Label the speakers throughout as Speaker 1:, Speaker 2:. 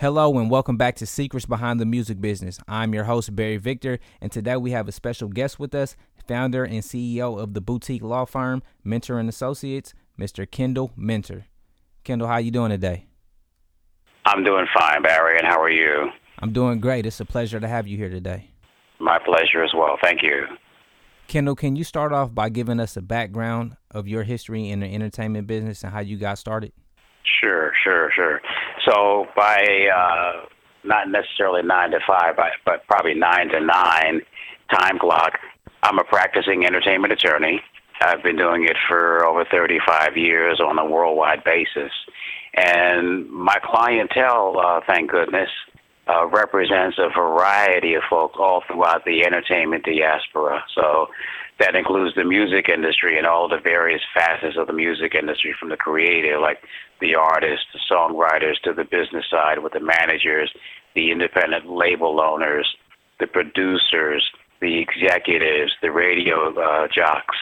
Speaker 1: Hello and welcome back to Secrets Behind the Music Business. I'm your host, Barry Victor, and today we have a special guest with us, founder and CEO of the boutique law firm Minter and Associates, Mr. Kendall Minter. Kendall, how you doing today?
Speaker 2: I'm doing fine, Barry, and how are you?
Speaker 1: I'm doing great. It's a pleasure to have you here today.
Speaker 2: My pleasure as well. Thank you.
Speaker 1: Kendall, can you start off by giving us a background of your history in the entertainment business and how you got started?
Speaker 2: Sure, sure, sure. So by uh, not necessarily nine to five, but, probably nine to nine time clock, I'm a practicing entertainment attorney. I've been doing it for over 35 years on a worldwide basis. And my clientele, uh, thank goodness, uh, represents a variety of folks all throughout the entertainment diaspora. So that includes the music industry and all the various facets of the music industry, from the creative, like the artists, the songwriters, to the business side with the managers, the independent label owners, the producers, the executives, the radio uh, jocks.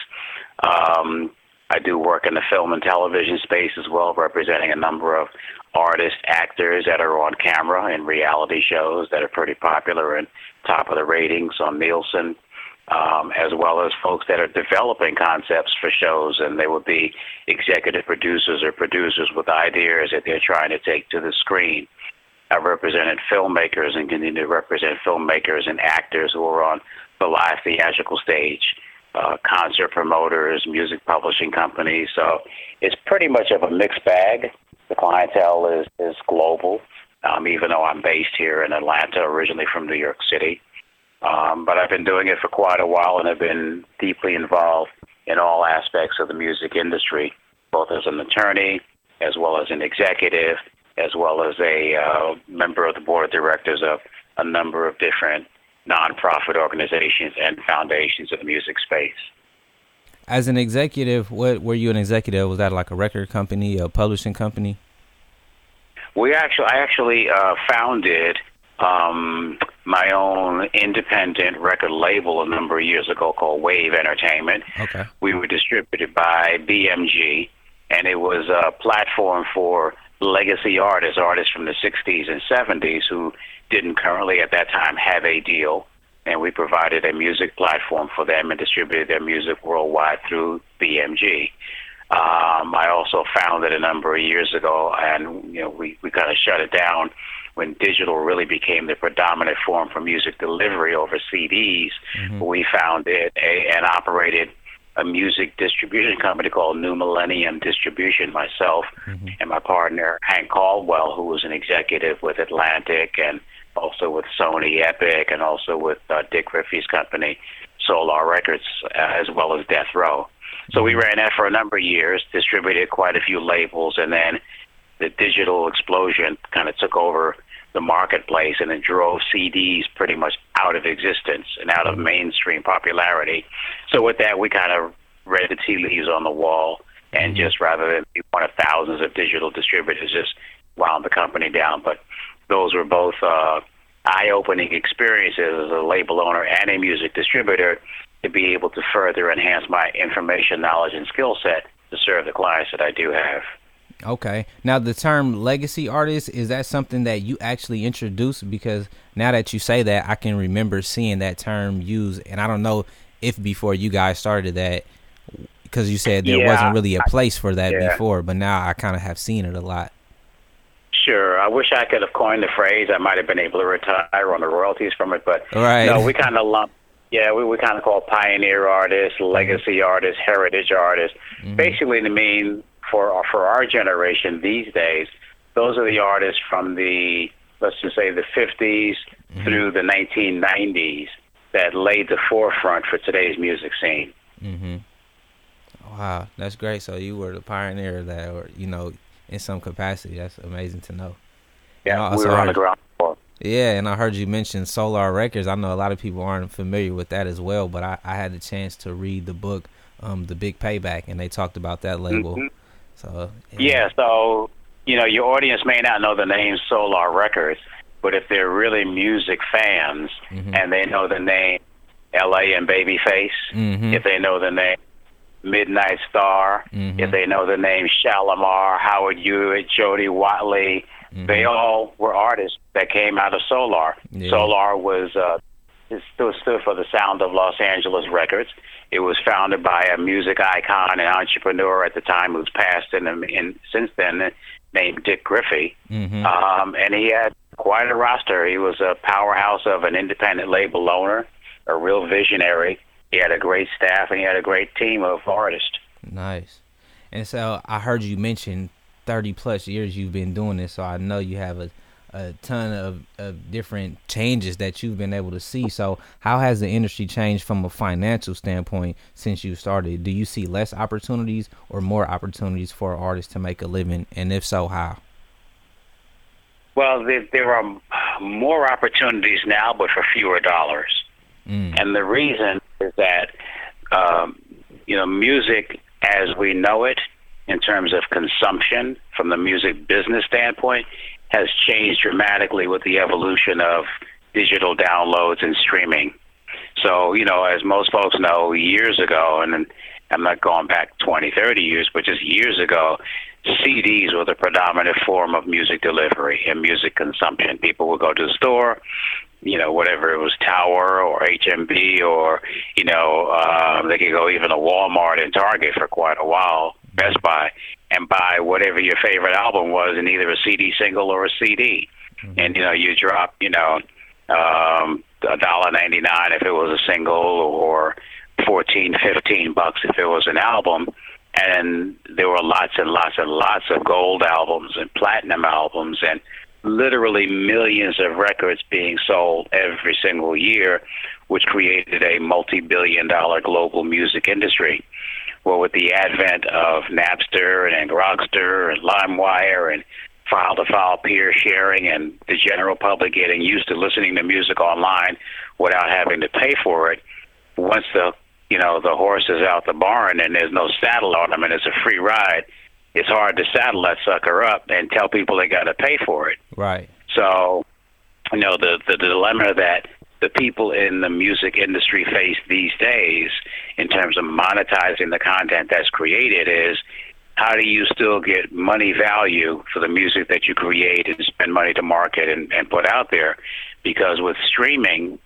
Speaker 2: Um, I do work in the film and television space as well, representing a number of artists, actors that are on camera in reality shows that are pretty popular and top of the ratings on Nielsen um, as well as folks that are developing concepts for shows, and they would be executive producers or producers with ideas that they're trying to take to the screen. I've represented filmmakers and continue to represent filmmakers and actors who are on the live theatrical stage, uh, concert promoters, music publishing companies. So it's pretty much of a mixed bag. The clientele is, is global, um, even though I'm based here in Atlanta, originally from New York City. Um, but I've been doing it for quite a while and have been deeply involved in all aspects of the music industry, both as an attorney, as well as an executive, as well as a uh, member of the board of directors of a number of different nonprofit organizations and foundations in the music space.
Speaker 1: As an executive, what were you an executive? Was that like a record company, a publishing company?
Speaker 2: We actually, I actually uh, founded um, my own independent record label a number of years ago called Wave Entertainment.
Speaker 1: Okay.
Speaker 2: We were distributed by BMG, and it was a platform for legacy artists, artists from the 60s and 70s who didn't currently at that time have a deal. And we provided a music platform for them and distributed their music worldwide through BMG. Um, I also founded a number of years ago, and you know we, we kind of shut it down when digital really became the predominant form for music delivery over CDs, mm-hmm. we founded a, and operated a music distribution company called New Millennium Distribution. Myself mm-hmm. and my partner Hank Caldwell, who was an executive with Atlantic and also with Sony Epic, and also with uh, Dick Griffey's company, Solar Records, uh, as well as Death Row. So we mm-hmm. ran that for a number of years, distributed quite a few labels, and then the digital explosion kind of took over the marketplace and it drove CDs pretty much out of existence and out of mm-hmm. mainstream popularity. So with that, we kind of read the tea leaves on the wall and mm-hmm. just rather than be one of thousands of digital distributors, just wound the company down. But those were both uh, eye-opening experiences as a label owner and a music distributor to be able to further enhance my information, knowledge, and skill set to serve the clients that I do have.
Speaker 1: Okay. Now the term legacy artist is that something that you actually introduced because now that you say that I can remember seeing that term used and I don't know if before you guys started that because you said there yeah, wasn't really a place for that yeah. before but now I kind of have seen it a lot.
Speaker 2: Sure. I wish I could have coined the phrase. I might have been able to retire on the royalties from it but
Speaker 1: right.
Speaker 2: no, we kind of lump yeah, we, we kind of call pioneer artists, legacy mm-hmm. artists, heritage artists, mm-hmm. basically to mean for for our generation these days, those are the artists from the let's just say the 50s mm-hmm. through the 1990s that laid the forefront for today's music scene.
Speaker 1: Mm-hmm. Wow, that's great. So you were the pioneer of that, or you know, in some capacity. That's amazing to know.
Speaker 2: Yeah, we were on the ground floor.
Speaker 1: Yeah, and I heard you mention Solar Records. I know a lot of people aren't familiar with that as well, but I, I had the chance to read the book, um, The Big Payback, and they talked about that label. Mm-hmm. So
Speaker 2: yeah. yeah, so you know your audience may not know the name Solar Records, but if they're really music fans mm-hmm. and they know the name L.A. and Babyface, mm-hmm. if they know the name Midnight Star, mm-hmm. if they know the name Shalamar, Howard Hewitt, Jody Watley, Mm-hmm. They all were artists that came out of Solar. Yeah. Solar was uh, it still stood for the Sound of Los Angeles Records. It was founded by a music icon and entrepreneur at the time who's passed in, in since then named Dick Griffey. Mm-hmm. Um, and he had quite a roster. He was a powerhouse of an independent label owner, a real visionary. He had a great staff and he had a great team of artists.
Speaker 1: Nice. And so I heard you mention 30 plus years you've been doing this, so I know you have a a ton of, of different changes that you've been able to see. So, how has the industry changed from a financial standpoint since you started? Do you see less opportunities or more opportunities for artists to make a living? And if so, how?
Speaker 2: Well, there, there are more opportunities now, but for fewer dollars. Mm. And the reason is that, um, you know, music as we know it, in terms of consumption from the music business standpoint, has changed dramatically with the evolution of digital downloads and streaming. So, you know, as most folks know, years ago, and I'm not going back 20, 30 years, but just years ago, CDs were the predominant form of music delivery and music consumption. People would go to the store, you know, whatever it was, Tower or HMV, or you know, uh, they could go even to Walmart and Target for quite a while, Best Buy, and buy whatever your favorite album was in either a CD single or a CD. Mm-hmm. And you know, you drop, you know, um a dollar ninety nine if it was a single or fourteen, fifteen bucks if it was an album. And there were lots and lots and lots of gold albums and platinum albums and literally millions of records being sold every single year, which created a multi billion dollar global music industry well, with the advent of Napster and Grokster and LimeWire and file to file peer sharing and the general public getting used to listening to music online without having to pay for it, once the you know the horse is out the barn and there's no saddle on him and it's a free ride, it's hard to saddle that sucker up and tell people they got to pay for it.
Speaker 1: Right.
Speaker 2: So, you know the the dilemma that the people in the music industry face these days in terms of monetizing the content that's created is how do you still get money value for the music that you create and spend money to market and, and put out there? Because with streaming,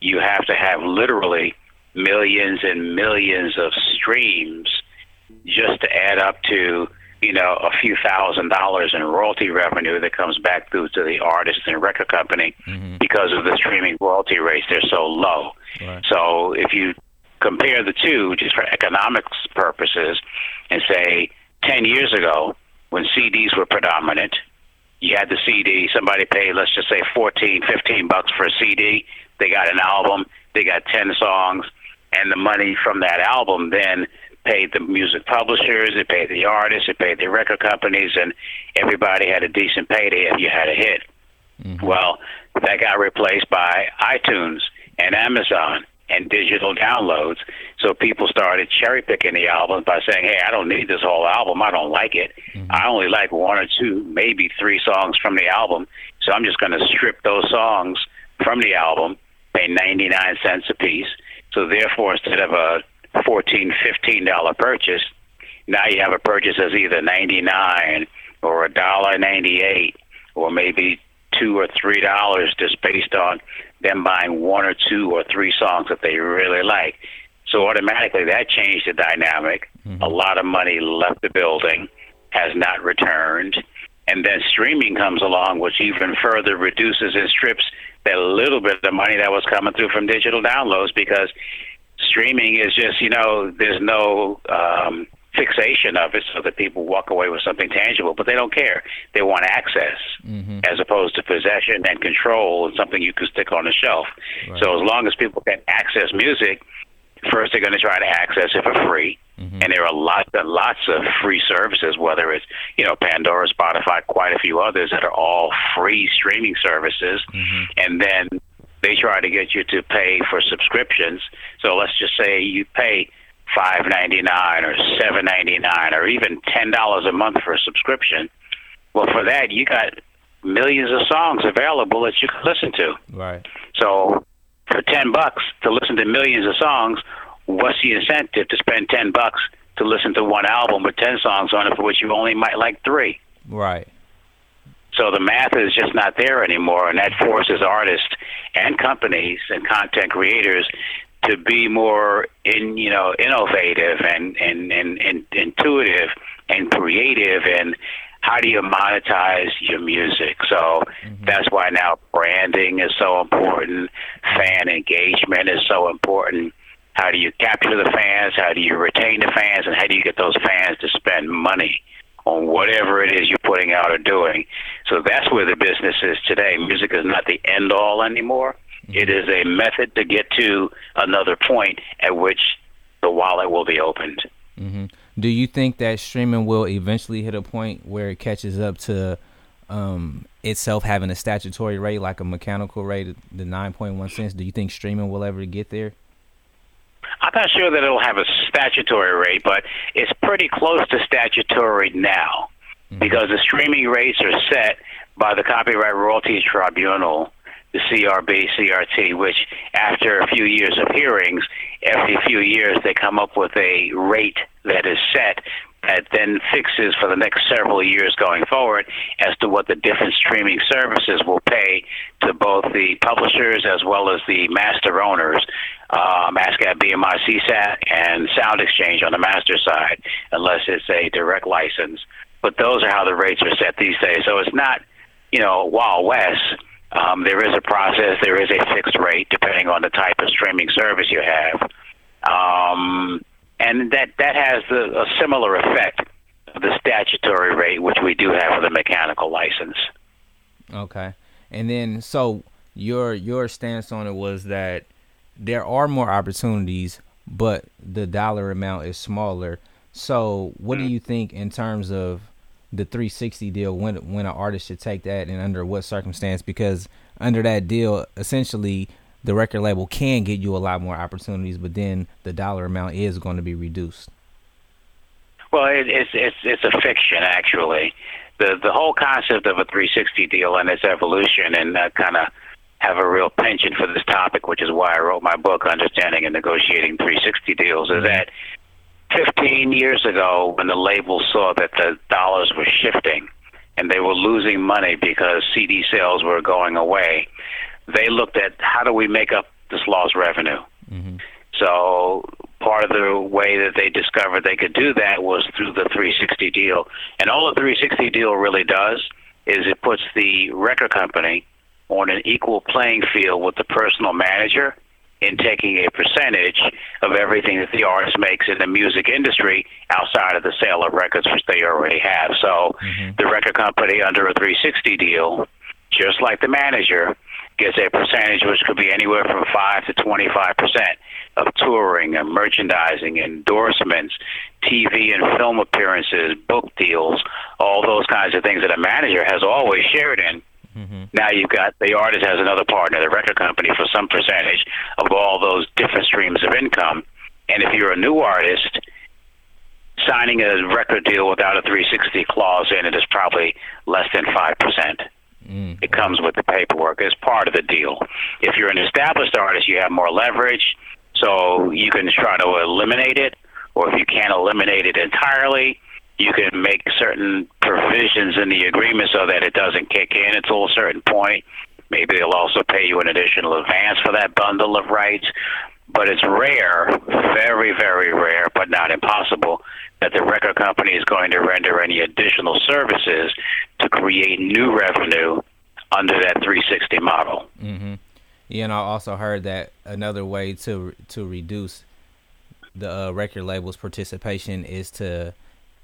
Speaker 2: you have to have literally millions and millions of streams just to add up to you know, a few thousand dollars in royalty revenue that comes back through to the artist and record company mm-hmm. because of the streaming royalty rates. They're so low. Right. So if you compare the two just for economics purposes and say 10 years ago when CDs were predominant, you had the CD, somebody paid, let's just say 14, 15 bucks for a CD. They got an album, they got 10 songs, and the money from that album then paid the music publishers, it paid the artists, it paid the record companies, and everybody had a decent payday if you had a hit. Mm-hmm. Well, that got replaced by iTunes and Amazon and digital downloads. So people started cherry picking the albums by saying, "Hey, I don't need this whole album. I don't like it. Mm-hmm. I only like one or two, maybe three songs from the album. So I'm just going to strip those songs from the album, pay 99 cents a piece. So therefore, instead of a 14 15 dollar purchase. Now you have a purchase that's either 99 or a dollar 98 or maybe two or three dollars just based on them buying one or two or three songs that they really like. So automatically that changed the dynamic. Mm-hmm. a lot of money left the building has not returned. And then streaming comes along which even further reduces and strips that little bit of money that was coming through from digital downloads because streaming is just you know there's no um, fixation of it so that people walk away with something tangible, but they don't care. They want access mm-hmm. as opposed to possession and control and something you can stick on a shelf. Right. So as long as people can access music, first they're going to try to access it for free. Mm-hmm. And there are lots and lots of free services, whether it's you know Pandora, Spotify, quite a few others that are all free streaming services. Mm-hmm. And then they try to get you to pay for subscriptions. So let's just say you pay five ninety nine or seven ninety nine or even ten dollars a month for a subscription. Well, for that you got millions of songs available that you can listen to.
Speaker 1: Right.
Speaker 2: So for ten bucks to listen to millions of songs, what's the incentive to spend ten bucks to listen to one album with ten songs on it for which you only might like three?
Speaker 1: Right.
Speaker 2: So the math is just not there anymore, and that forces artists and companies and content creators to be more in you know innovative and and, and, and intuitive and creative and how do you monetize your music? So mm-hmm. that's why now branding is so important. Fan engagement is so important. How do you capture the fans? How do you retain the fans? And how do you get those fans to spend money on whatever it is you're putting out or doing? So that's where the business is today. Music is not the end all anymore. Mm-hmm. It is a method to get to another point at which the wallet will be opened.
Speaker 1: Mm-hmm. Do you think that streaming will eventually hit a point where it catches up to um, itself having a statutory rate like a mechanical rate, the nine point one cents? Do you think streaming will ever get there?
Speaker 2: I'm not sure that it'll have a statutory rate, but it's pretty close to statutory now mm-hmm. because the streaming rates are set by the Copyright Royalties Tribunal the CRB, CRT, which after a few years of hearings, every few years they come up with a rate that is set that then fixes for the next several years going forward as to what the different streaming services will pay to both the publishers as well as the master owners, um, ASCAP, BMI, SESAC, and Sound Exchange on the master side, unless it's a direct license. But those are how the rates are set these days. So it's not, you know, Wild West um, there is a process. There is a fixed rate depending on the type of streaming service you have, um, and that that has a, a similar effect of the statutory rate, which we do have for the mechanical license.
Speaker 1: Okay, and then so your your stance on it was that there are more opportunities, but the dollar amount is smaller. So, what do you think in terms of the 360 deal when when an artist should take that and under what circumstance? Because under that deal essentially the record label can get you a lot more opportunities but then the dollar amount is going to be reduced.
Speaker 2: Well it, it's it's it's a fiction actually. The the whole concept of a 360 deal and its evolution and uh, kind of have a real penchant for this topic which is why I wrote my book understanding and negotiating 360 deals is that 15 years ago when the label saw that the dollars were shifting and they were losing money because CD sales were going away, they looked at how do we make up this lost revenue. Mm-hmm. So part of the way that they discovered they could do that was through the 360 deal. And all the 360 deal really does is it puts the record company on an equal playing field with the personal manager in taking a percentage of everything that the artist makes in the music industry outside of the sale of records, which they already have. So mm-hmm. the record company under a 360 deal, just like the manager, gets a percentage which could be anywhere from 5 to 25 percent of touring and merchandising, endorsements, TV and film appearances, book deals, all those kinds of things that a manager has always shared in. Mm-hmm. Now you've got the artist has another partner, the record company, for some percentage of all those different streams of income. And if you're a new artist, signing a record deal without a 360 clause in it is probably less than 5%. Mm. It comes with the paperwork as part of the deal. If you're an established artist, you have more leverage, so you can try to eliminate it, or if you can't eliminate it entirely, you can make certain provisions in the agreement so that it doesn't kick in until a certain point. Maybe they'll also pay you an additional advance for that bundle of rights. But it's rare, very, very rare, but not impossible, that the record company is going to render any additional services to create new revenue under that 360 model.
Speaker 1: Mm-hmm. Yeah, and I also heard that another way to to reduce the uh, record label's participation is to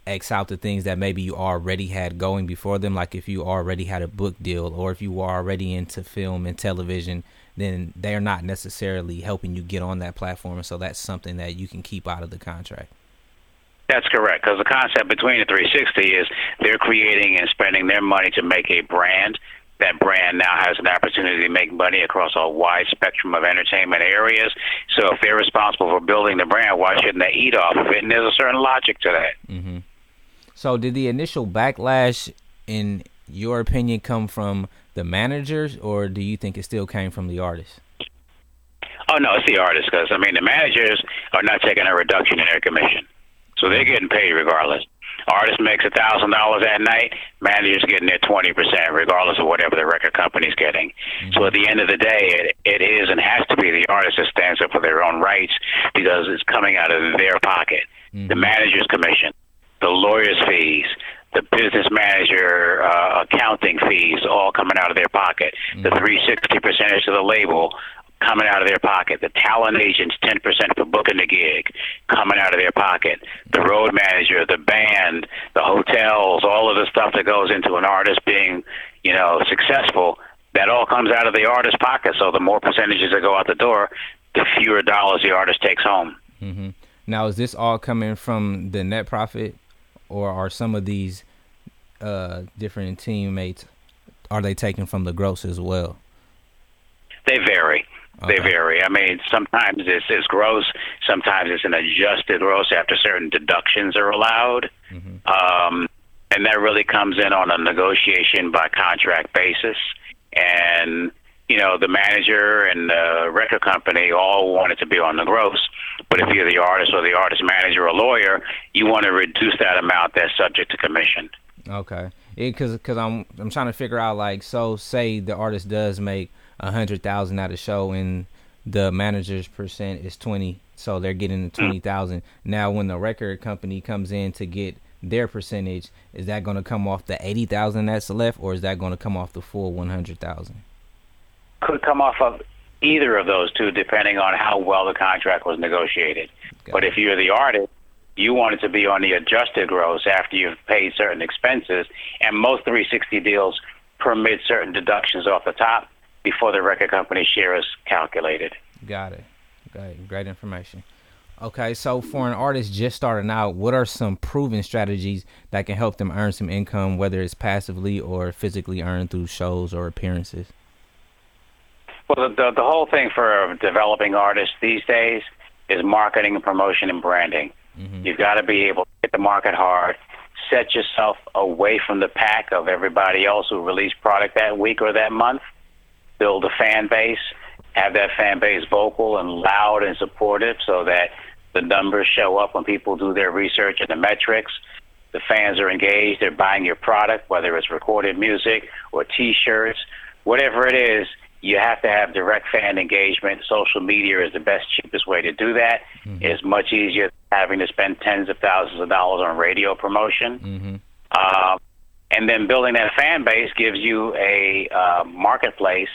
Speaker 1: X out the things that maybe you already had going before them. Like if you already had a book deal or if you were already into film and television, then they're not necessarily helping you get on that platform. So that's something that you can keep out of the contract.
Speaker 2: That's correct. Because the concept between the 360 is they're creating and spending their money to make a brand. That brand now has an opportunity to make money across a wide spectrum of entertainment areas. So if they're responsible for building the brand, why shouldn't they eat off of it? And there's a certain logic to that.
Speaker 1: Mm-hmm. So, did the initial backlash, in your opinion, come from the managers, or do you think it still came from the artists?
Speaker 2: Oh no, it's the artists because I mean the managers are not taking a reduction in their commission, so they're getting paid regardless. Artist makes a thousand dollars at night, manager's getting their twenty percent, regardless of whatever the record company's getting. Mm-hmm. So at the end of the day, it, it is and has to be the artist that stands up for their own rights because it's coming out of their pocket. Mm-hmm. The manager's commission, the lawyer's fees, the business manager uh, accounting fees all coming out of their pocket. Mm-hmm. The 360 percentage of the label coming out of their pocket. The talent agents, 10% for booking the gig, coming out of their pocket. The road manager, the band, the hotels, all of the stuff that goes into an artist being, you know, successful, that all comes out of the artist's pocket. So the more percentages that go out the door, the fewer dollars the artist takes home.
Speaker 1: Mm-hmm. Now, is this all coming from the net profit, or are some of these uh, different teammates are they taking from the gross as well?
Speaker 2: They vary. Okay. They vary. I mean, sometimes it's, it's gross. Sometimes it's an adjusted gross after certain deductions are allowed. Mm-hmm. Um, and that really comes in on a negotiation by contract basis. And, you know, the manager and the record company all want it to be on the gross. But if you're the artist or the artist manager or lawyer, you want to reduce that amount that's subject to commission.
Speaker 1: Okay. Because cause I'm I'm trying to figure out like so say the artist does make a hundred thousand at a show and the manager's percent is twenty, so they're getting the twenty thousand. Now, when the record company comes in to get their percentage, is that going to come off the eighty thousand that's left, or is that going to come off the full one hundred thousand?
Speaker 2: Could come off of either of those two, depending on how well the contract was negotiated. Got but if you're the artist, you want it to be on the adjusted gross after you've paid certain expenses, and most 360 deals permit certain deductions off the top before the record company share is calculated.
Speaker 1: Got it. Great, great information. Okay, so for an artist just starting out, what are some proven strategies that can help them earn some income, whether it's passively or physically earned through shows or appearances?
Speaker 2: Well, the, the, the whole thing for developing artists these days is marketing and promotion and branding. Mm-hmm. You've got to be able to hit the market hard, set yourself away from the pack of everybody else who released product that week or that month, build a fan base, have that fan base vocal and loud and supportive so that the numbers show up when people do their research and the metrics. The fans are engaged, they're buying your product, whether it's recorded music or t shirts, whatever it is, you have to have direct fan engagement. Social media is the best, cheapest way to do that. Mm-hmm. It's much easier than having to spend tens of thousands of dollars on radio promotion. Mm-hmm. Uh, and then building that fan base gives you a uh, marketplace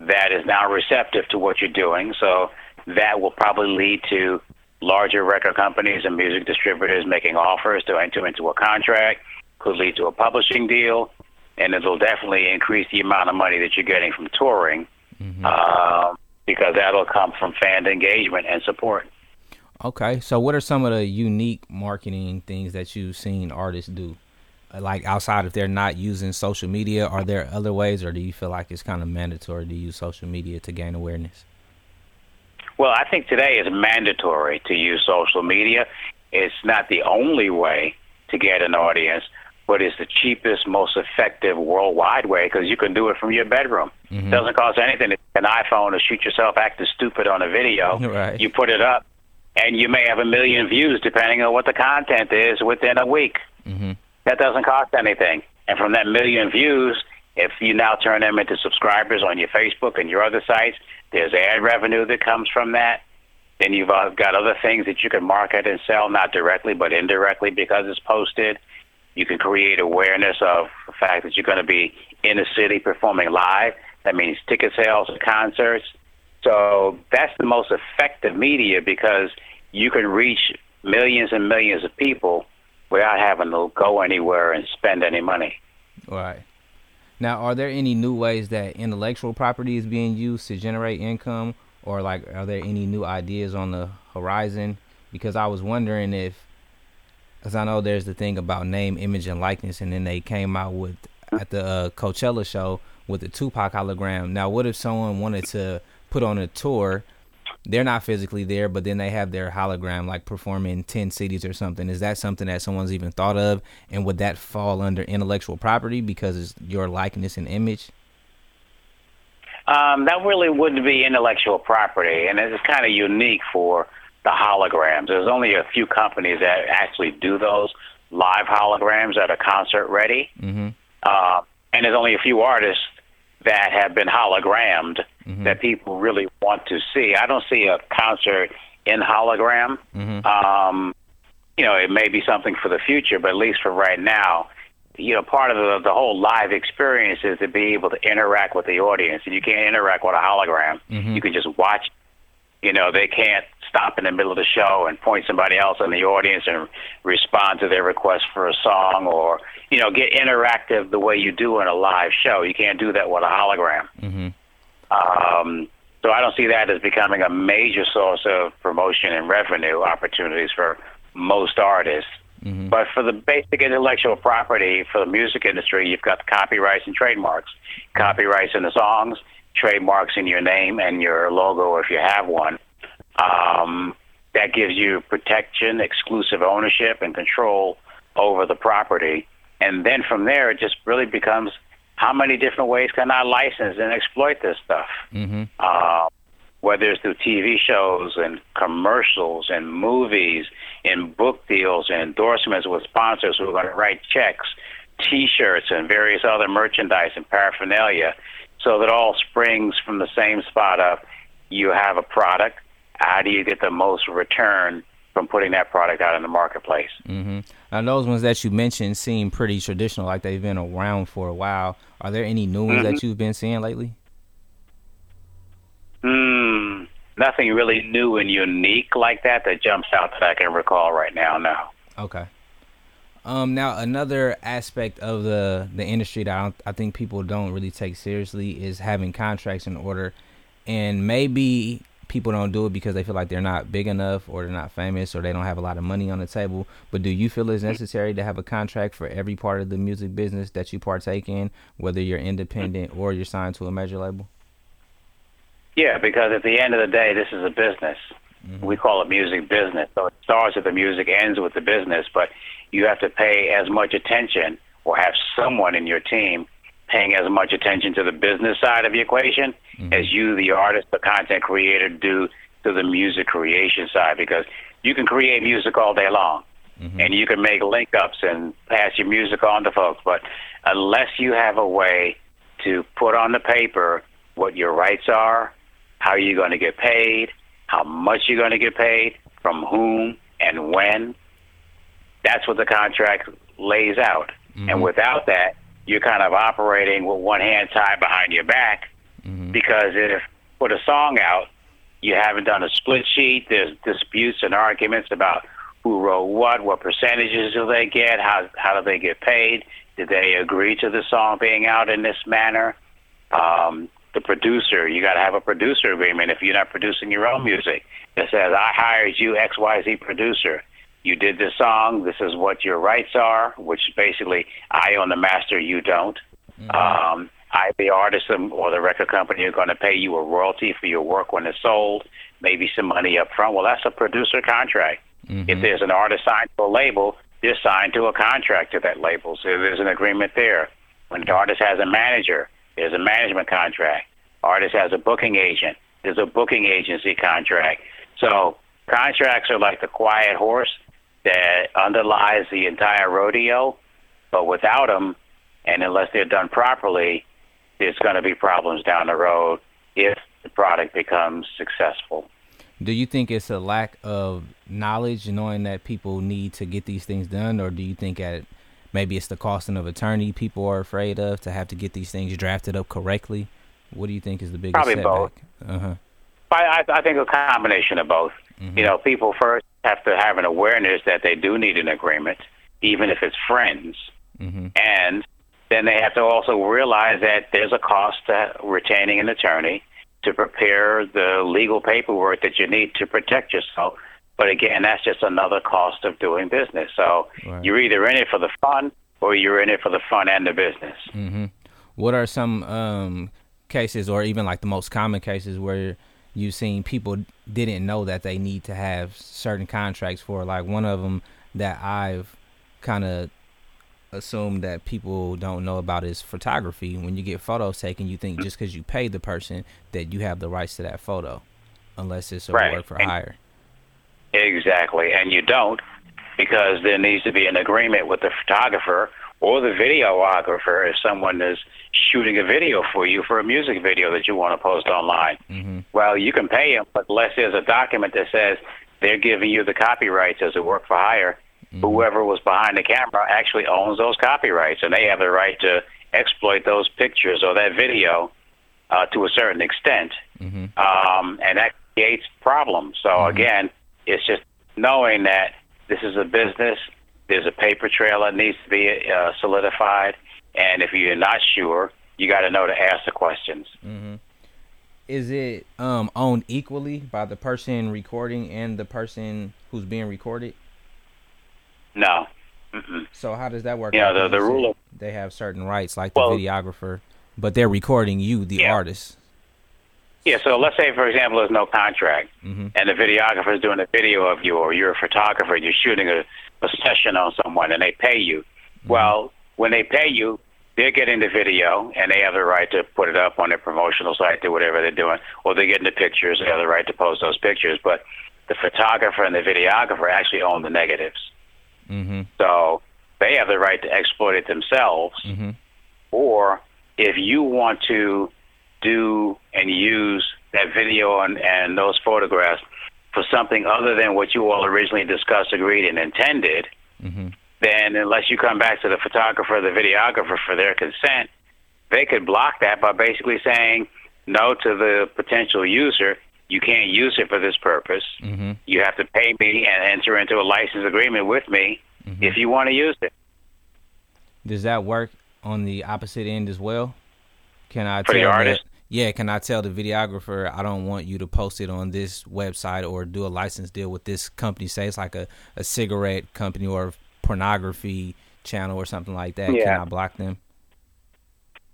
Speaker 2: that is now receptive to what you're doing. So that will probably lead to larger record companies and music distributors making offers to enter into a contract, could lead to a publishing deal, and it'll definitely increase the amount of money that you're getting from touring mm-hmm. uh, because that'll come from fan engagement and support.
Speaker 1: Okay, so what are some of the unique marketing things that you've seen artists do? like outside if they're not using social media are there other ways or do you feel like it's kind of mandatory to use social media to gain awareness
Speaker 2: well i think today is mandatory to use social media it's not the only way to get an audience but it's the cheapest most effective worldwide way because you can do it from your bedroom mm-hmm. it doesn't cost anything an iphone to shoot yourself acting stupid on a video
Speaker 1: right.
Speaker 2: you put it up and you may have a million views depending on what the content is within a week mm-hmm that doesn't cost anything. And from that million views, if you now turn them into subscribers on your Facebook and your other sites, there's ad revenue that comes from that. Then you've uh, got other things that you can market and sell, not directly but indirectly because it's posted. You can create awareness of the fact that you're going to be in a city performing live. That means ticket sales concerts. So that's the most effective media because you can reach millions and millions of people without having to go anywhere and spend any money.
Speaker 1: Right. Now, are there any new ways that intellectual property is being used to generate income, or like, are there any new ideas on the horizon? Because I was wondering if, because I know there's the thing about name, image, and likeness, and then they came out with at the uh, Coachella show with the Tupac hologram. Now, what if someone wanted to put on a tour they're not physically there, but then they have their hologram like performing ten cities or something. Is that something that someone's even thought of? And would that fall under intellectual property because it's your likeness and image?
Speaker 2: Um, that really wouldn't be intellectual property, and it's kind of unique for the holograms. There's only a few companies that actually do those. live holograms that are concert ready.
Speaker 1: Mm-hmm.
Speaker 2: Uh, and there's only a few artists that have been hologrammed
Speaker 1: Mm-hmm.
Speaker 2: that people really want to see. I don't see a concert in hologram.
Speaker 1: Mm-hmm.
Speaker 2: Um, you know, it may be something for the future, but at least for right now, you know, part of the, the whole live experience is to be able to interact with the audience, and you can't interact with a hologram.
Speaker 1: Mhm.
Speaker 2: You can just watch. You know, they can't stop in the middle of the show and point somebody else in the audience and respond to their request for a song, or you know, get interactive the way you do in a live show. You can't do that with a hologram.
Speaker 1: Mm-hmm.
Speaker 2: Um, so I don't see that as becoming a major source of promotion and revenue opportunities for most artists.
Speaker 1: Mhm.
Speaker 2: But for the basic intellectual property for the music industry, you've got the copyrights and trademarks. Copyrights in the songs, trademarks in your name and your logo if you have one. Um, that gives you protection, exclusive ownership, and control over the property. And then from there, it just really becomes how many different ways can I license and exploit this stuff?
Speaker 1: Mm-hmm.
Speaker 2: uh, whether it's through TV shows and commercials and movies and book deals and endorsements with sponsors who are going to write checks, T-shirts and various other merchandise and paraphernalia. So that all springs from the same spot of you have a product. How do you get the most return from putting that product out in the marketplace?
Speaker 1: Mm-hmm. Now, those ones that you mentioned seem pretty traditional, like they've been around for a while. Are there any new ones that you've been seeing lately?
Speaker 2: Hmm, nothing really new and unique like that that jumps out that I can recall right now. No.
Speaker 1: Okay. Um, now another aspect of the the industry that I, I think people don't really take seriously is having contracts in order, and maybe people don't do it because they feel like they're not big enough or they're not famous or they don't have a lot of money on the table. But do you feel it's necessary to have a contract for every part of the music business that you partake in, whether you're independent or you're signed to a major label?
Speaker 2: Yeah, because at the end of the day, this is a business. We call it music business. So it starts with the music, ends with the business, but you have to pay as much attention or have someone in your team paying as much attention to the business side of the equation mm-hmm. as you, the artist, the content creator, do to the music creation side because you can create music all day long mm-hmm. and you can make link ups and pass your music on to folks, but unless you have a way to put on the paper what your rights are, how you're going to get paid, how much you're going to get paid, from whom, and when. That's what the contract lays out. And without that, you're kind of operating with one hand tied behind your back because if put a song out, you haven't done a split sheet. There's disputes and arguments about who wrote what, what percentages do they get, how how do they get paid, did they agree to the song being out in this manner? Um, the producer, you got to have a producer agreement if you're not producing your own music. It says, I hired you, XYZ producer. You did this song. This is what your rights are, which basically I own the master, you don't. Mm-hmm. Um, I, the artist um, or the record company, are going to pay you a royalty for your work when it's sold, maybe some money up front. Well, that's a producer contract. If mm-hmm. there's an artist signed to a label, they're signed to a contract to that label. So there's an agreement there. When the artist has a manager, there's a management contract. Artist has a booking agent, there's a booking agency contract. So contracts are like the quiet horse that underlies the entire rodeo, but without them, and unless they're done properly, there's going to be problems down the road if the product becomes successful.
Speaker 1: Do you think it's a lack of knowledge, knowing that people need to get these things done, or do you think at maybe it's the costing of attorney people are afraid of to have to get these things drafted up correctly? What do you think is the biggest
Speaker 2: Probably
Speaker 1: setback?
Speaker 2: both.
Speaker 1: Uh huh.
Speaker 2: I, I, I think a combination of both. You know, people first have to have an awareness that they do need an agreement, even if it's friends,
Speaker 1: Mhm.
Speaker 2: and then they have to also realize that there's a cost to retaining an attorney to prepare the legal paperwork that you need to protect yourself. But again, that's just another cost of doing business. So
Speaker 1: Right.
Speaker 2: you're either in it for the fun or you're in it for the fun and the business.
Speaker 1: Mm-hmm. What are some um, cases, or even like the most common cases, where you've seen people didn't know that they need to have certain contracts for? Like one of them that I've kind of assumed that people don't know about is photography. When you get photos taken, you think just because you pay the person that you have the rights to that photo, unless it's a
Speaker 2: Right.
Speaker 1: work for
Speaker 2: And-
Speaker 1: hire.
Speaker 2: Exactly, and you don't because there needs to be an agreement with the photographer or the videographer if someone is shooting a video for you for a music video that you want to post online.
Speaker 1: Mm-hmm.
Speaker 2: Well, you can pay them, but unless there's a document that says they're giving you the copyrights as a work for hire,
Speaker 1: Mm-hmm.
Speaker 2: whoever was behind the camera actually owns those copyrights, and they have the right to exploit those pictures or that video uh, to a certain extent,
Speaker 1: Mm-hmm.
Speaker 2: um, and that creates problems. So again, it's just knowing that this is a business. There's a paper trail that needs to be uh, solidified, and if you're not sure, you got to know to ask the questions.
Speaker 1: Is it um owned equally by the person recording and the person who's being recorded?
Speaker 2: No. Mm-mm.
Speaker 1: So how does that work?
Speaker 2: Yeah, the- the rule of-
Speaker 1: they have certain rights, like
Speaker 2: Well-
Speaker 1: the videographer, but they're recording you, the
Speaker 2: Yeah.
Speaker 1: artist.
Speaker 2: Yeah, so let's say, for example, there's no contract,
Speaker 1: Mhm.
Speaker 2: and the videographer is doing a video of you, or you're a photographer and you're shooting a, a session on someone, and they pay you. Well, when they pay you, they're getting the video, and they have the right to put it up on their promotional site, do whatever they're doing, or they're getting the pictures, they have the right to post those pictures. But the photographer and the videographer actually own the negatives,
Speaker 1: Mm-hmm.
Speaker 2: so they have the right to exploit it themselves
Speaker 1: Mm-hmm.
Speaker 2: or if you want to do and use that video and, and those photographs for something other than what you all originally discussed, agreed, and intended,
Speaker 1: Mm-hmm.
Speaker 2: then unless you come back to the photographer the videographer for their consent, they could block that by basically saying no to the potential user. You can't use it for this purpose.
Speaker 1: Mm-hmm.
Speaker 2: You have to pay me and enter into a license agreement with me
Speaker 1: Mm-hmm.
Speaker 2: if you want to use it.
Speaker 1: Does that work on the opposite end as well? Can I
Speaker 2: For the
Speaker 1: tell
Speaker 2: artist?
Speaker 1: Yeah, can I tell the videographer I don't want you to post it on this website or do a license deal with this company? Say it's like a, a cigarette company or pornography channel or something like that. Can I block them?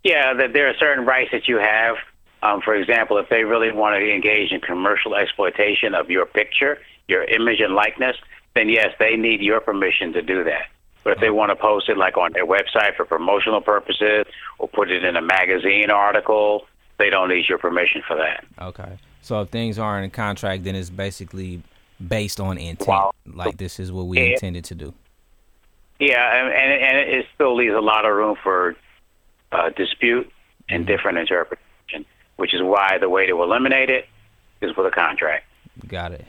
Speaker 2: Yeah, that there are certain rights that you have. Um, for example, if they really want to engage in commercial exploitation of your picture, your image and likeness, then yes, they need your permission to do that. But if they want to post it like on their website for promotional purposes or put it in a magazine article, they don't need your permission for that.
Speaker 1: Okay. So if things aren't in contract, then it's basically based on intent.
Speaker 2: Wow.
Speaker 1: Like this is what we
Speaker 2: Yeah.
Speaker 1: intended to do.
Speaker 2: Yeah, and, and, and it still leaves a lot of room for uh, dispute and different interpretation, which is why the way to eliminate it is with a contract.
Speaker 1: Got it.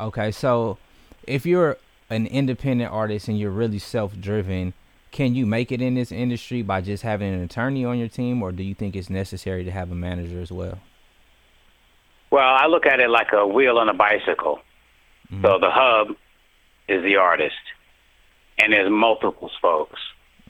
Speaker 1: Okay, so if you're an independent artist and you're really self-driven, can you make it in this industry by just having an attorney on your team, or do you think it's necessary to have a manager as well?
Speaker 2: Well, I look at it like a wheel on a bicycle. Mm-hmm. So the hub is the artist, and there's multiple spokes.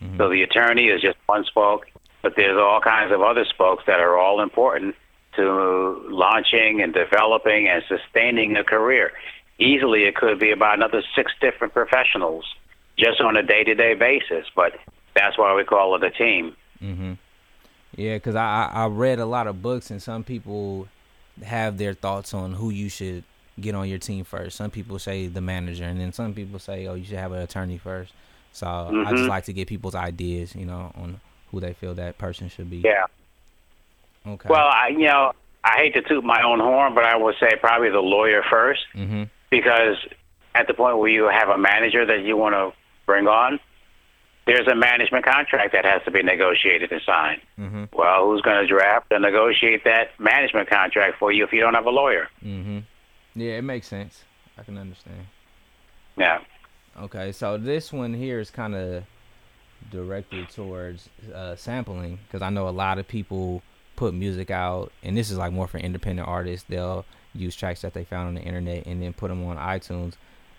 Speaker 2: Mm-hmm. So the attorney is just one spoke, but there's all kinds of other spokes that are all important to launching and developing and sustaining a career. Easily, it could be about another six different professionals just on a day-to-day basis, but that's why we call it a team.
Speaker 1: Mm-hmm. Yeah, because I, I read a lot of books, and some people have their thoughts on who you should get on your team first. Some people say the manager, and then some people say, oh, you should have an attorney first. So I just
Speaker 2: Mhm.
Speaker 1: like to get people's ideas, you know, on who they feel that person should be.
Speaker 2: Yeah.
Speaker 1: Okay.
Speaker 2: Well, I, you know, I hate to toot my own horn, but I would say probably the lawyer first.
Speaker 1: Mm-hmm.
Speaker 2: because at the point where you have a manager that you want to bring on, there's a management contract that has to be negotiated and signed.
Speaker 1: Mm-hmm.
Speaker 2: Well, who's going to draft and negotiate that management contract for you if you don't have a lawyer?
Speaker 1: Mm-hmm. Yeah, it makes sense. I can understand.
Speaker 2: Yeah.
Speaker 1: Okay, so this one here is kind of directed towards uh, sampling because I know a lot of people put music out, and this is like more for independent artists. They'll use tracks that they found on the internet and then put them on iTunes.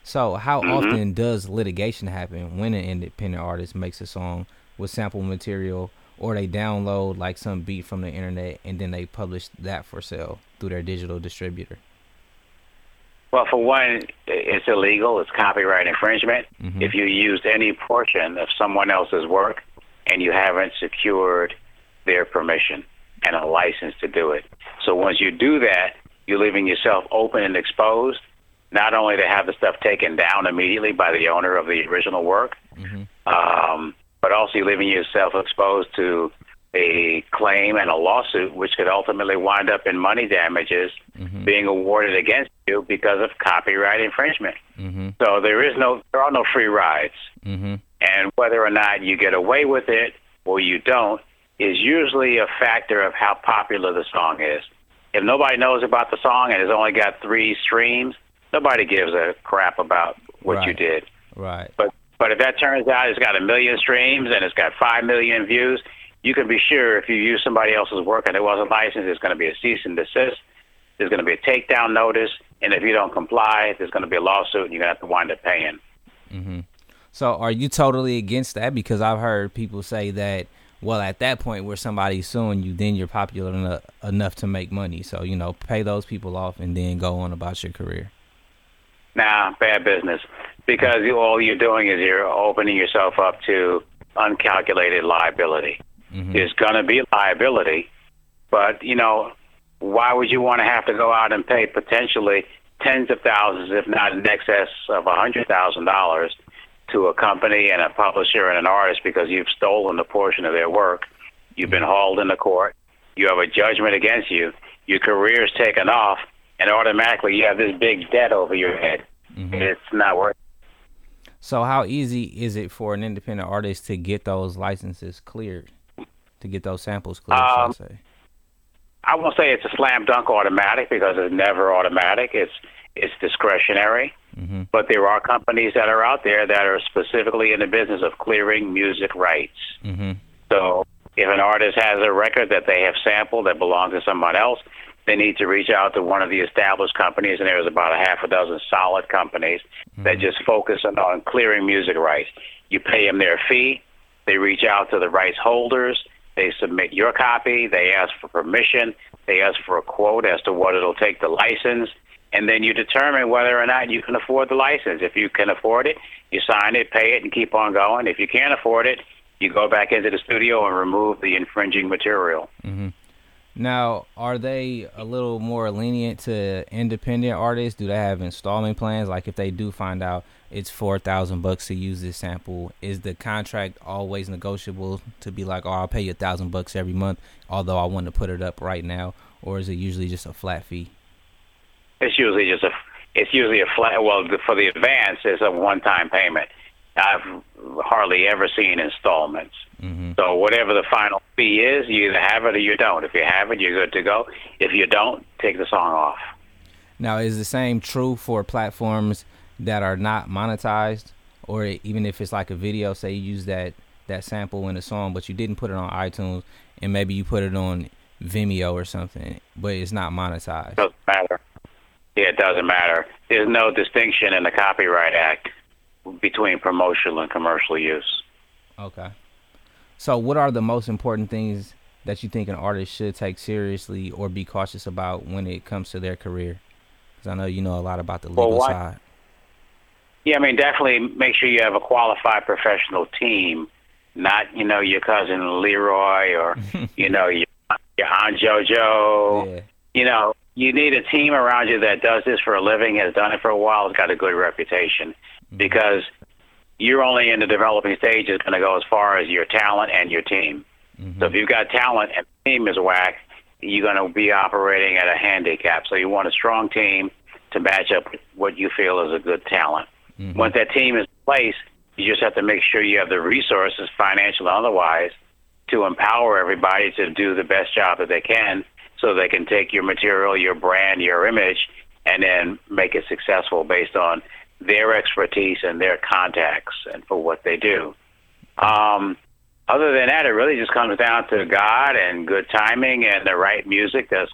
Speaker 1: So, how
Speaker 2: Mhm.
Speaker 1: often does litigation happen when an independent artist makes a song with sample material, or they download like some beat from the internet and then they publish that for sale through their digital distributor?
Speaker 2: Well, for one, it's illegal. It's copyright infringement.
Speaker 1: Mhm.
Speaker 2: If you used any portion of someone else's work and you haven't secured their permission and a license to do it. So once you do that, you're leaving yourself open and exposed, not only to have the stuff taken down immediately by the owner of the original work,
Speaker 1: Mm-hmm.
Speaker 2: um, but also leaving yourself exposed to a claim and a lawsuit, which could ultimately wind up in money damages mm-hmm. being awarded against you because of copyright infringement. Mm-hmm. So there is no, there are no free rides, mm-hmm. and whether or not you get away with it or you don't is usually a factor of how popular the song is. If nobody knows about the song and it's only got three streams, nobody gives a crap about what
Speaker 1: right.
Speaker 2: you did.
Speaker 1: Right.
Speaker 2: But but if that turns out it's got a million streams and it's got five million views, you can be sure if you use somebody else's work and it wasn't licensed, there's going to be a cease and desist. There's going to be a takedown notice, and if you don't comply, there's going to be a lawsuit, and you're going to have to wind up paying.
Speaker 1: Mm-hmm. So, are you totally against that? Because I've heard people say that, well, at that point where somebody's suing you, then you're popular enough, enough to make money. So, you know, pay those people off and then go on about your career.
Speaker 2: Nah, bad business. Because all you're doing is you're opening yourself up to uncalculated liability. Mm-hmm. There's going to be liability, but you know, why would you want to have to go out and pay potentially tens of thousands, if not in excess of a hundred thousand dollars, to a company and a publisher and an artist because you've stolen a portion of their work? You've been hauled into court. You have a judgment against you. Your career's taken off, and automatically you have this big debt over your head. Mm-hmm. It's not worth. It.
Speaker 1: So, how easy is it for an independent artist to get those licenses cleared? to get those samples cleared? Um, I say.
Speaker 2: I won't say it's a slam dunk automatic because it's never automatic. It's it's discretionary. Mm-hmm. But there are companies that are out there that are specifically in the business of clearing music rights. Mm-hmm. So if an artist has a record that they have sampled that belongs to someone else, they need to reach out to one of the established companies, and there's about a half a dozen solid companies mm-hmm. that just focus on, on clearing music rights. You pay them their fee. They reach out to the rights holders they submit your copy. They ask for permission. They ask for a quote as to what it'll take to license. And then you determine whether or not you can afford the license. If you can afford it, you sign it, pay it, and keep on going. If you can't afford it, you go back into the studio and remove the infringing material.
Speaker 1: Mm-hmm. Now, are they a little more lenient to independent artists? Do they have installment plans? Like if they do find out it's four thousand bucks to use this sample. Is the contract always negotiable to be like, oh, I'll pay you a thousand bucks every month, although I want to put it up right now, or is it usually just a flat fee?
Speaker 2: It's usually just a. It's usually a flat. Well, for the advance, it's a one-time payment. I've hardly ever seen installments. Mm-hmm. So whatever the final fee is, you either have it or you don't. If you have it, you're good to go. If you don't, take the song off.
Speaker 1: Now, is the same true for platforms that are not monetized, or even if it's like a video, say you use that that sample in a song, but you didn't put it on iTunes, and maybe you put it on Vimeo or something, but it's not monetized.
Speaker 2: Doesn't matter. Yeah, it doesn't matter. There's no distinction in the Copyright Act between promotional and commercial use.
Speaker 1: Okay. So, what are the most important things that you think an artist should take seriously or be cautious about when it comes to their career? Because I know you know a lot about the legal well, side.
Speaker 2: Yeah, I mean, definitely make sure you have a qualified professional team, not you know your cousin Leroy or you know your your aunt JoJo. Yeah. You know, you need a team around you that does this for a living, has done it for a while, has got a good reputation, mm-hmm. because you're only in the developing stage is going to go as far as your talent and your team. Mm-hmm. So if you've got talent and the team is whack, you're going to be operating at a handicap. So you want a strong team to match up with what you feel is a good talent. Mm-hmm. Once that team is in place, you just have to make sure you have the resources, financial and otherwise, to empower everybody to do the best job that they can so they can take your material, your brand, your image, and then make it successful based on their expertise and their contacts and for what they do. Um, other than that, it really just comes down to God and good timing and the right music that's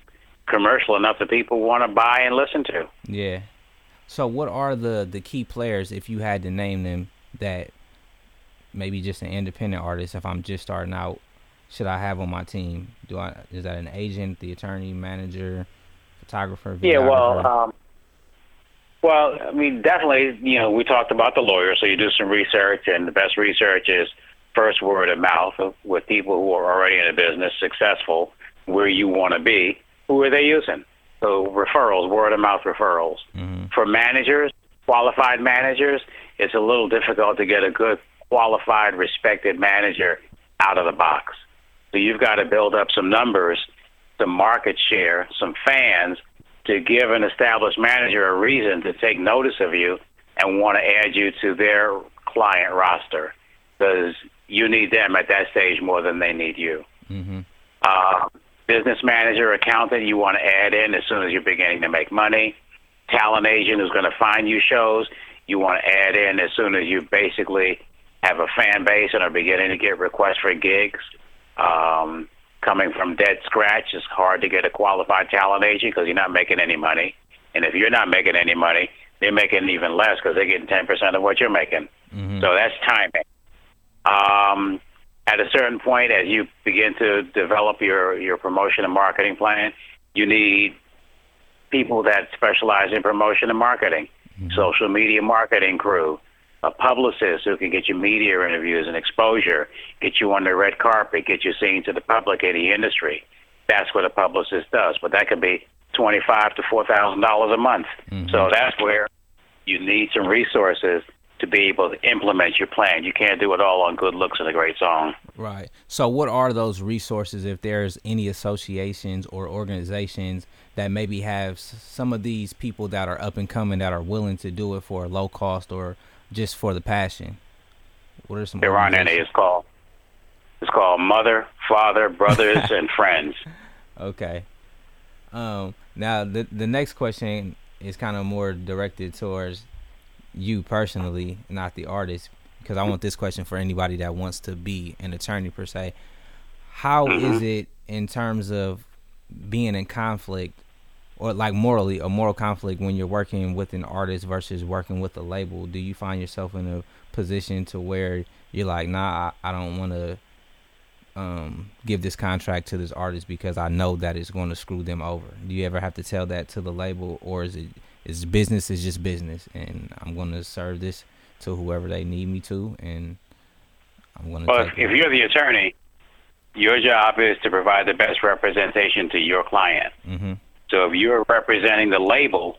Speaker 2: commercial enough that people want to buy and listen to.
Speaker 1: Yeah. So, what are the the key players if you had to name them that maybe just an independent artist? If I'm just starting out, should I have on my team? Do I is that an agent, the attorney, manager, photographer?
Speaker 2: Yeah, well, um, well, I mean, definitely. You know, we talked about the lawyer, so you do some research, and the best research is first word of mouth with people who are already in the business, successful, where you want to be. Who are they using? So referrals, word of mouth referrals. Mm-hmm. For managers, qualified managers, it's a little difficult to get a good qualified, respected manager out of the box. So you've got to build up some numbers, some market share, some fans to give an established manager a reason to take notice of you and want to add you to their client roster because you need them at that stage more than they need you.
Speaker 1: Mm-hmm.
Speaker 2: Uh, business manager, accountant, you want to add in as soon as you're beginning to make money. Talent agent who's going to find you shows, you want to add in as soon as you basically have a fan base and are beginning to get requests for gigs. Um, coming from dead scratch, it's hard to get a qualified talent agent because you're not making any money. And if you're not making any money, they're making even less because they're getting 10% of what you're making.
Speaker 1: Mm-hmm.
Speaker 2: So that's timing. Um, at a certain point, as you begin to develop your, your promotion and marketing plan, you need people that specialize in promotion and marketing, social media marketing crew, a publicist who can get you media interviews and exposure, get you on the red carpet, get you seen to the public in the industry. That's what a publicist does, but that could be twenty-five to four thousand dollars a month. Mm-hmm. So that's where you need some resources to be able to implement your plan. You can't do it all on good looks and a great song.
Speaker 1: Right. So, what are those resources if there's any associations or organizations that maybe have some of these people that are up and coming that are willing to do it for a low cost or just for the passion? What are some?
Speaker 2: Any.
Speaker 1: organizations?
Speaker 2: It's called it's called Mother, Father, Brothers, and Friends.
Speaker 1: Okay. Um. Now the the next question is kind of more directed towards you personally, not the artist, because I want this question for anybody that wants to be an attorney per se. How is it in terms of being in conflict, or like morally, a moral conflict when you're working with an artist versus working with a label? Do you find yourself in a position to where you're like, nah, I, I don't want to um, give this contract to this artist because I know that it's going to screw them over. Do you ever have to tell that to the label, or is it is business is just business, and I'm going to serve this to whoever they need me to, and I'm going to.
Speaker 2: Well, if, if you're the attorney, your job is to provide the best representation to your client.
Speaker 1: Mhm.
Speaker 2: So if you're representing the label,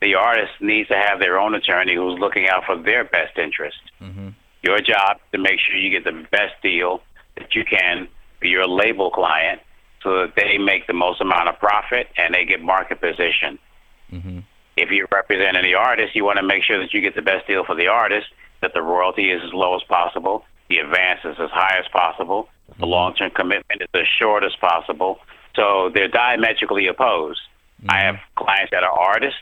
Speaker 2: the artist needs to have their own attorney who's looking out for their best interest.
Speaker 1: Mhm.
Speaker 2: Your job is to make sure you get the best deal that you can for your label client so that they make the most amount of profit and they get market position.
Speaker 1: Mhm.
Speaker 2: If you're representing the artist, you want to make sure that you get the best deal for the artist, that the royalty is as low as possible, the advance is as high as possible, the long term commitment is as short as possible. So they're diametrically opposed. I mm-hmm. have clients that are artists,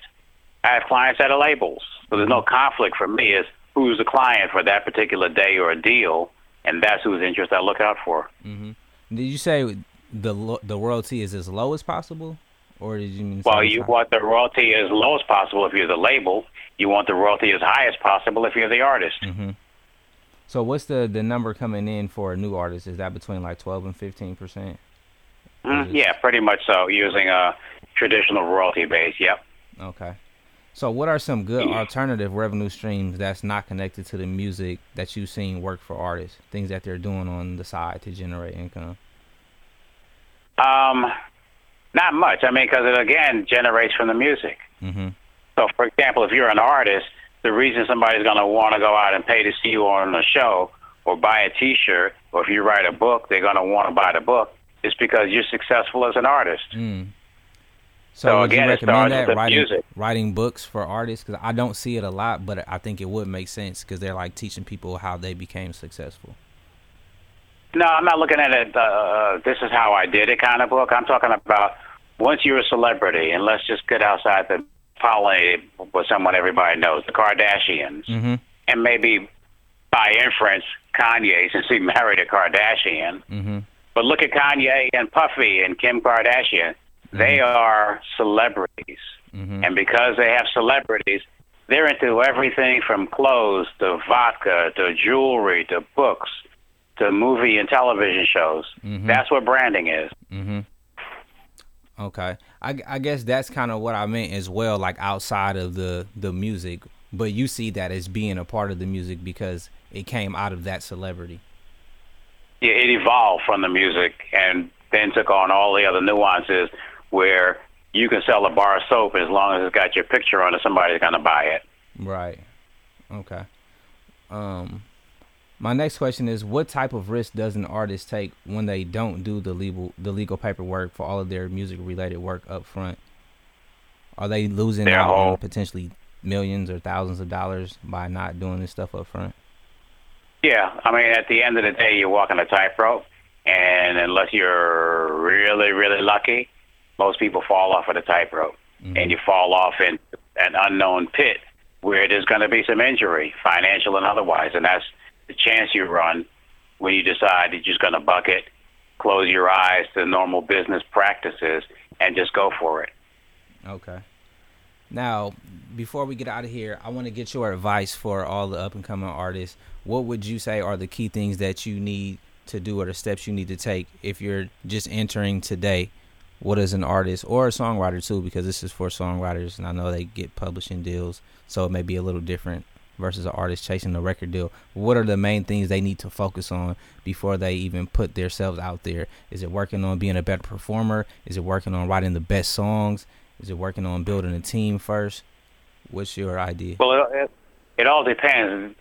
Speaker 2: I have clients that are labels. So there's no mm-hmm. conflict for me as who's the client for that particular day or a deal, and that's whose interest I look out for. Mm-hmm.
Speaker 1: Did you say the lo- the royalty is as low as possible, or did you mean?
Speaker 2: Well, you want the royalty as low as possible if you're the label. You want the royalty as high as possible if you're the artist.
Speaker 1: So what's the the number coming in for a new artist? Is that between like twelve and fifteen percent?
Speaker 2: Mm, yeah, pretty much so. Using a traditional royalty base. Yep.
Speaker 1: Okay. So what are some good alternative revenue streams that's not connected to the music that you've seen work for artists? Things that they're doing on the side to generate income.
Speaker 2: Um, not much. I mean, because it again generates from the music.
Speaker 1: Mm-hmm.
Speaker 2: So, for example, if you're an artist, the reason somebody's going to want to go out and pay to see you on a show or buy a T-shirt, or if you write a book, they're going to want to buy the book, is because you're successful as an artist.
Speaker 1: So,
Speaker 2: So
Speaker 1: would
Speaker 2: again,
Speaker 1: you recommend that writing
Speaker 2: music.
Speaker 1: writing books for artists? Because I don't see it a lot, but I think it would make sense because they're like teaching people how they became successful.
Speaker 2: No, I'm not looking at it. Uh, this is how I did it kind of book. I'm talking about once you're a celebrity, and let's just get outside the pollinated with someone everybody knows, the Kardashians,
Speaker 1: Mm-hmm.
Speaker 2: and maybe by inference, Kanye, since he married a Kardashian.
Speaker 1: Mm-hmm.
Speaker 2: But look at Kanye and Puffy and Kim Kardashian. They are celebrities.
Speaker 1: Mm-hmm.
Speaker 2: And because they have celebrities, they're into everything from clothes to vodka to jewelry to books to movie and television shows. That's what branding is.
Speaker 1: Mm-hmm. Okay, I, I guess that's kind of what I meant as well, like outside of the the music. But you see that as being a part of the music because it came out of that celebrity.
Speaker 2: Yeah, it evolved from the music and then took on all the other nuances where you can sell a bar of soap as long as it's got your picture on it, somebody's going to buy it.
Speaker 1: Right. Okay. Um My next question is: What type of risk does an artist take when they don't do the legal the legal paperwork for all of their music related work up front? Are they losing out on potentially millions or thousands of dollars by not doing this stuff up front?
Speaker 2: Yeah, I mean, at the end of the day, you're walking a tightrope, and unless you're really, really lucky, most people fall off of the tightrope, mm-hmm. and you fall off in an unknown pit where there's going to be some injury, financial and otherwise, and that's the chance you run when you decide you're just going to bucket, close your eyes to normal business practices, and just go for it.
Speaker 1: Okay. Now, before we get out of here, I want to get your advice for all the up and coming artists. What would you say are the key things that you need to do or the steps you need to take if you're just entering today? What is an artist or a songwriter too? Because this is for songwriters, and I know they get publishing deals, so it may be a little different versus an artist chasing a record deal. What are the main things they need to focus on before they even put themselves out there? Is it working on being a better performer? Is it working on writing the best songs? Is it working on building a team first? What's your idea?
Speaker 2: Well, it, it, all depends,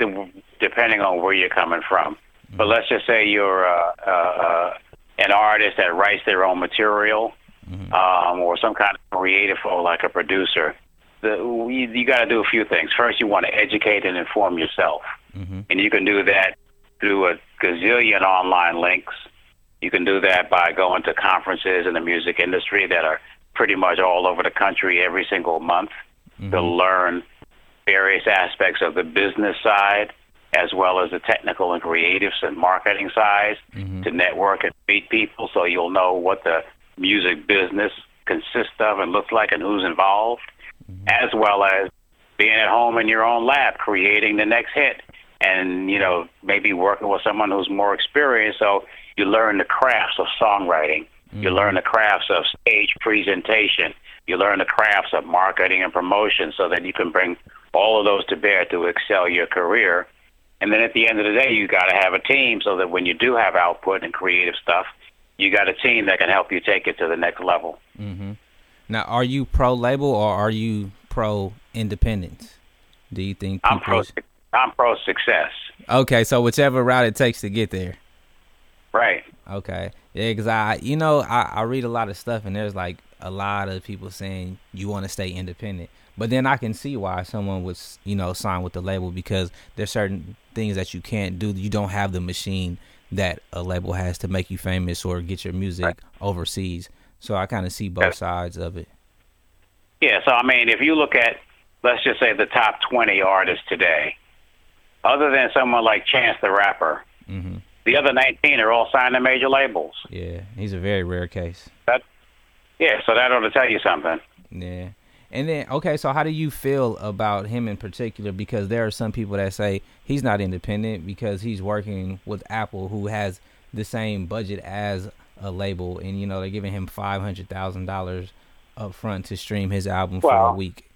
Speaker 2: depending on where you're coming from. But let's just say you're uh, uh, uh, an artist that writes their own material, um, or some kind of creative, or like a producer. The, you, you got to do a few things. First, you want to educate and inform yourself,
Speaker 1: Mhm.
Speaker 2: and you can do that through a gazillion online links. You can do that by going to conferences in the music industry that are pretty much all over the country every single month to learn various aspects of the business side as well as the technical and creative and marketing sides
Speaker 1: Mhm.
Speaker 2: to network and meet people so you'll know what the music business consists of and looks like and who's involved as well as being at home in your own lab creating the next hit and you know maybe working with someone who's more experienced. So you learn the crafts of songwriting. You learn the crafts of stage presentation. You learn the crafts of marketing and promotion so that you can bring all of those to bear to excel your career and then at the end of the day you got to have a team so that when you do have output and creative stuff you got a team that can help you take it to the next level
Speaker 1: Mm-hmm. Now, are you pro label or are you pro independence? Do you think
Speaker 2: i'm pro i'm pro success
Speaker 1: Okay, so whichever route it takes to get there.
Speaker 2: right
Speaker 1: Okay, yeah, because I, you know, I, I read a lot of stuff and there's like a lot of people saying you want to stay independent, but then I can see why someone would, you know, sign with the label because there's certain things that you can't do. You don't have the machine that a label has to make you famous or get your music overseas. So I kind of see both sides of it.
Speaker 2: Yeah, so I mean, if you look at, let's just say, the top 20 artists today, other than someone like Chance the Rapper,
Speaker 1: hmm
Speaker 2: the other 19 are all signed to major labels.
Speaker 1: Yeah, he's a very rare case.
Speaker 2: That, yeah, so that ought to tell you something.
Speaker 1: Yeah. And then okay, so how do you feel about him in particular? Because there are some people that say he's not independent because he's working with Apple, who has the same budget as a label, and you know they're giving him five hundred thousand dollars up front to stream his album for a week.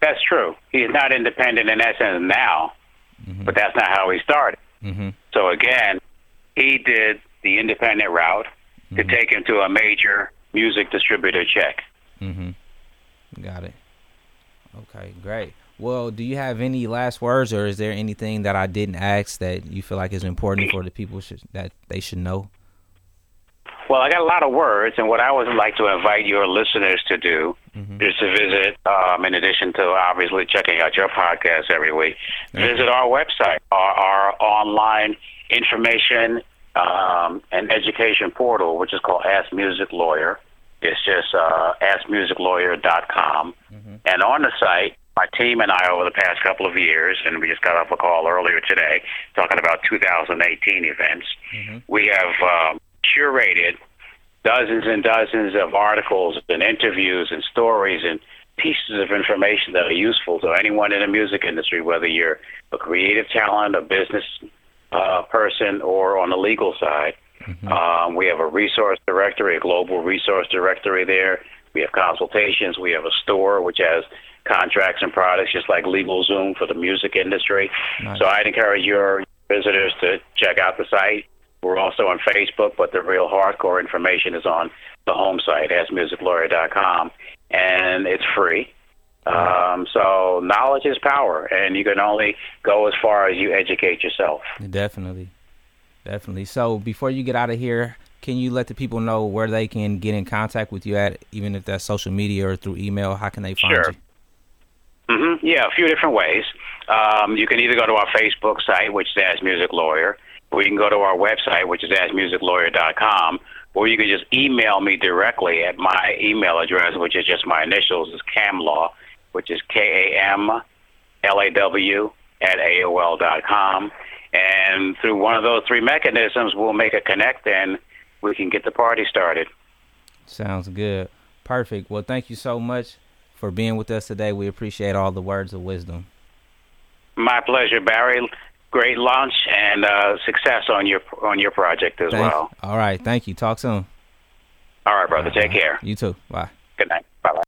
Speaker 2: That's true. He's not independent in that sense now, but that's not how he started.
Speaker 1: Mm-hmm.
Speaker 2: So again, he did the independent route to take him to a major music distributor check.
Speaker 1: Mm-hmm. Got it. Okay, great. Well, do you have any last words, or is there anything that I didn't ask that you feel like is important for the people should, that they should know?
Speaker 2: Well, I got a lot of words, and what I would like to invite your listeners to do is to visit, um, in addition to obviously checking out your podcast every week, visit our website, our, our online information um, and education portal, which is called Ask Music Lawyer. It's just uh, askmusiclawyer.com. And on the site, my team and I, over the past couple of years, and we just got off a call earlier today talking about 2018 events, we have um, curated dozens and dozens of articles and interviews and stories and pieces of information that are useful to anyone in the music industry, whether you're a creative talent, a business uh, person, or on the legal side. Um, we have a resource directory, a global resource directory there. We have consultations. We have a store which has contracts and products, just like LegalZoom for the music industry.
Speaker 1: Nice.
Speaker 2: So I'd encourage your visitors to check out the site. We're also on Facebook, but the real hardcore information is on the home site, askmusiclawyer.com, and it's free. Um, so knowledge is power, and you can only go as far as you educate yourself.
Speaker 1: Definitely, definitely. So before you get out of here, can you let the people know where they can get in contact with you at, even if that's social media or through email? How can they find
Speaker 2: sure.
Speaker 1: you?
Speaker 2: Mm-hmm. Yeah, a few different ways. Um, you can either go to our Facebook site, which is Ask Music Lawyer, or you can go to our website, which is askmusiclawyer.com, or you can just email me directly at my email address, which is just my initials, is kamlaw, which is K A M L A W at AOL dot com. And through one of those three mechanisms, we'll make a connect and we can get the party started.
Speaker 1: Sounds good. Perfect. Well, thank you so much for being with us today. We appreciate all the words of wisdom.
Speaker 2: My pleasure, Barry. Great launch and uh, success on your on your project as
Speaker 1: Thank-
Speaker 2: well.
Speaker 1: All right. Thank you. Talk soon.
Speaker 2: All right, brother. Take care.
Speaker 1: You too. Bye.
Speaker 2: Good night.